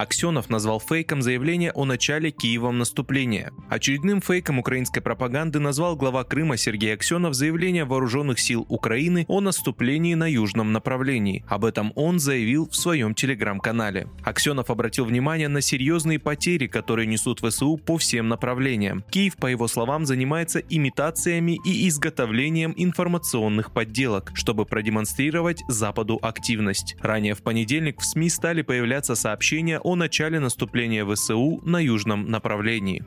Аксенов назвал фейком заявление о начале Киевом наступления. Очередным фейком украинской пропаганды назвал глава Крыма Сергей Аксенов заявление вооруженных сил Украины о наступлении на южном направлении. Об этом он заявил в своем телеграм-канале. Аксенов обратил внимание на серьезные потери, которые несут ВСУ по всем направлениям. Киев, по его словам, занимается имитациями и изготовлением информационных подделок, чтобы продемонстрировать Западу активность. Ранее в понедельник в СМИ стали появляться сообщения о начале наступления ВСУ на южном направлении.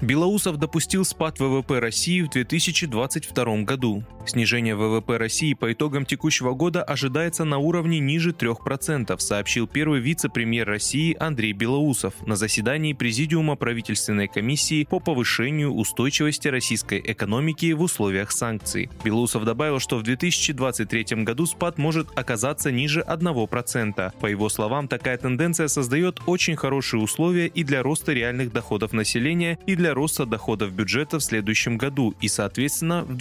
Белоусов допустил спад ВВП России в 2022 году. Снижение ВВП России по итогам текущего года ожидается на уровне ниже 3%, сообщил первый вице-премьер России Андрей Белоусов на заседании Президиума правительственной комиссии по повышению устойчивости российской экономики в условиях санкций. Белоусов добавил, что в 2023 году спад может оказаться ниже 1%. По его словам, такая тенденция создает очень хорошие условия и для роста реальных доходов населения, и для роста доходов бюджета в следующем году и, соответственно, в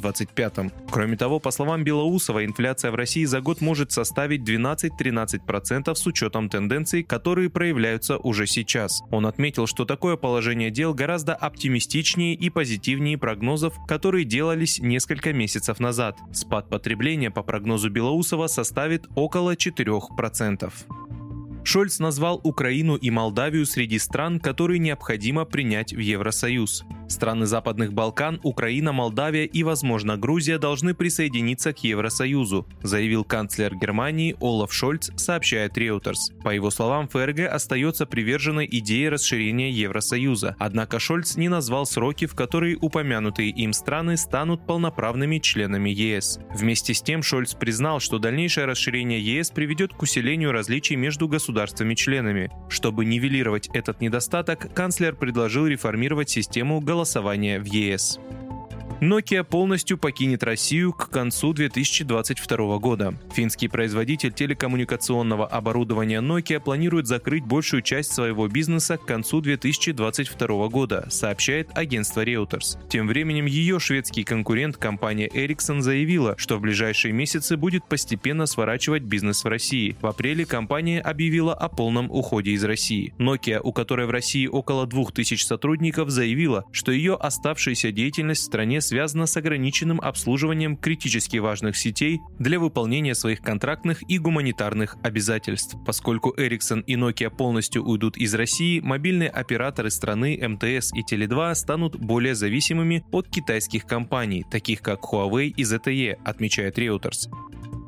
2024-2025. Кроме того, по словам Белоусова, инфляция в России за год может составить 12-13% с учетом тенденций, которые проявляются уже сейчас. Он отметил, что такое положение дел гораздо оптимистичнее и позитивнее прогнозов, которые делались несколько месяцев назад. Спад потребления по прогнозу Белоусова составит около 4%. Шольц назвал Украину и Молдавию среди стран, которые необходимо принять в Евросоюз. Страны Западных Балкан, Украина, Молдавия и, возможно, Грузия должны присоединиться к Евросоюзу, заявил канцлер Германии Олаф Шольц, сообщает Reuters. По его словам, ФРГ остается приверженной идее расширения Евросоюза, однако Шольц не назвал сроки, в которые упомянутые им страны станут полноправными членами ЕС. Вместе с тем Шольц признал, что дальнейшее расширение ЕС приведет к усилению различий между государствами-членами. Чтобы нивелировать этот недостаток, канцлер предложил реформировать систему голосования голосования в ЕС. Nokia полностью покинет Россию к концу 2022 года. Финский производитель телекоммуникационного оборудования Nokia планирует закрыть большую часть своего бизнеса к концу 2022 года, сообщает агентство Reuters. Тем временем ее шведский конкурент компания Ericsson заявила, что в ближайшие месяцы будет постепенно сворачивать бизнес в России. В апреле компания объявила о полном уходе из России. Nokia, у которой в России около 2000 сотрудников, заявила, что ее оставшаяся деятельность в стране связана с ограниченным обслуживанием критически важных сетей для выполнения своих контрактных и гуманитарных обязательств. Поскольку Ericsson и Nokia полностью уйдут из России, мобильные операторы страны МТС и Теле2 станут более зависимыми от китайских компаний, таких как Huawei и ZTE, отмечает Reuters.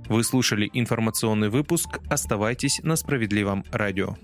Вы слушали информационный выпуск. Оставайтесь на справедливом радио.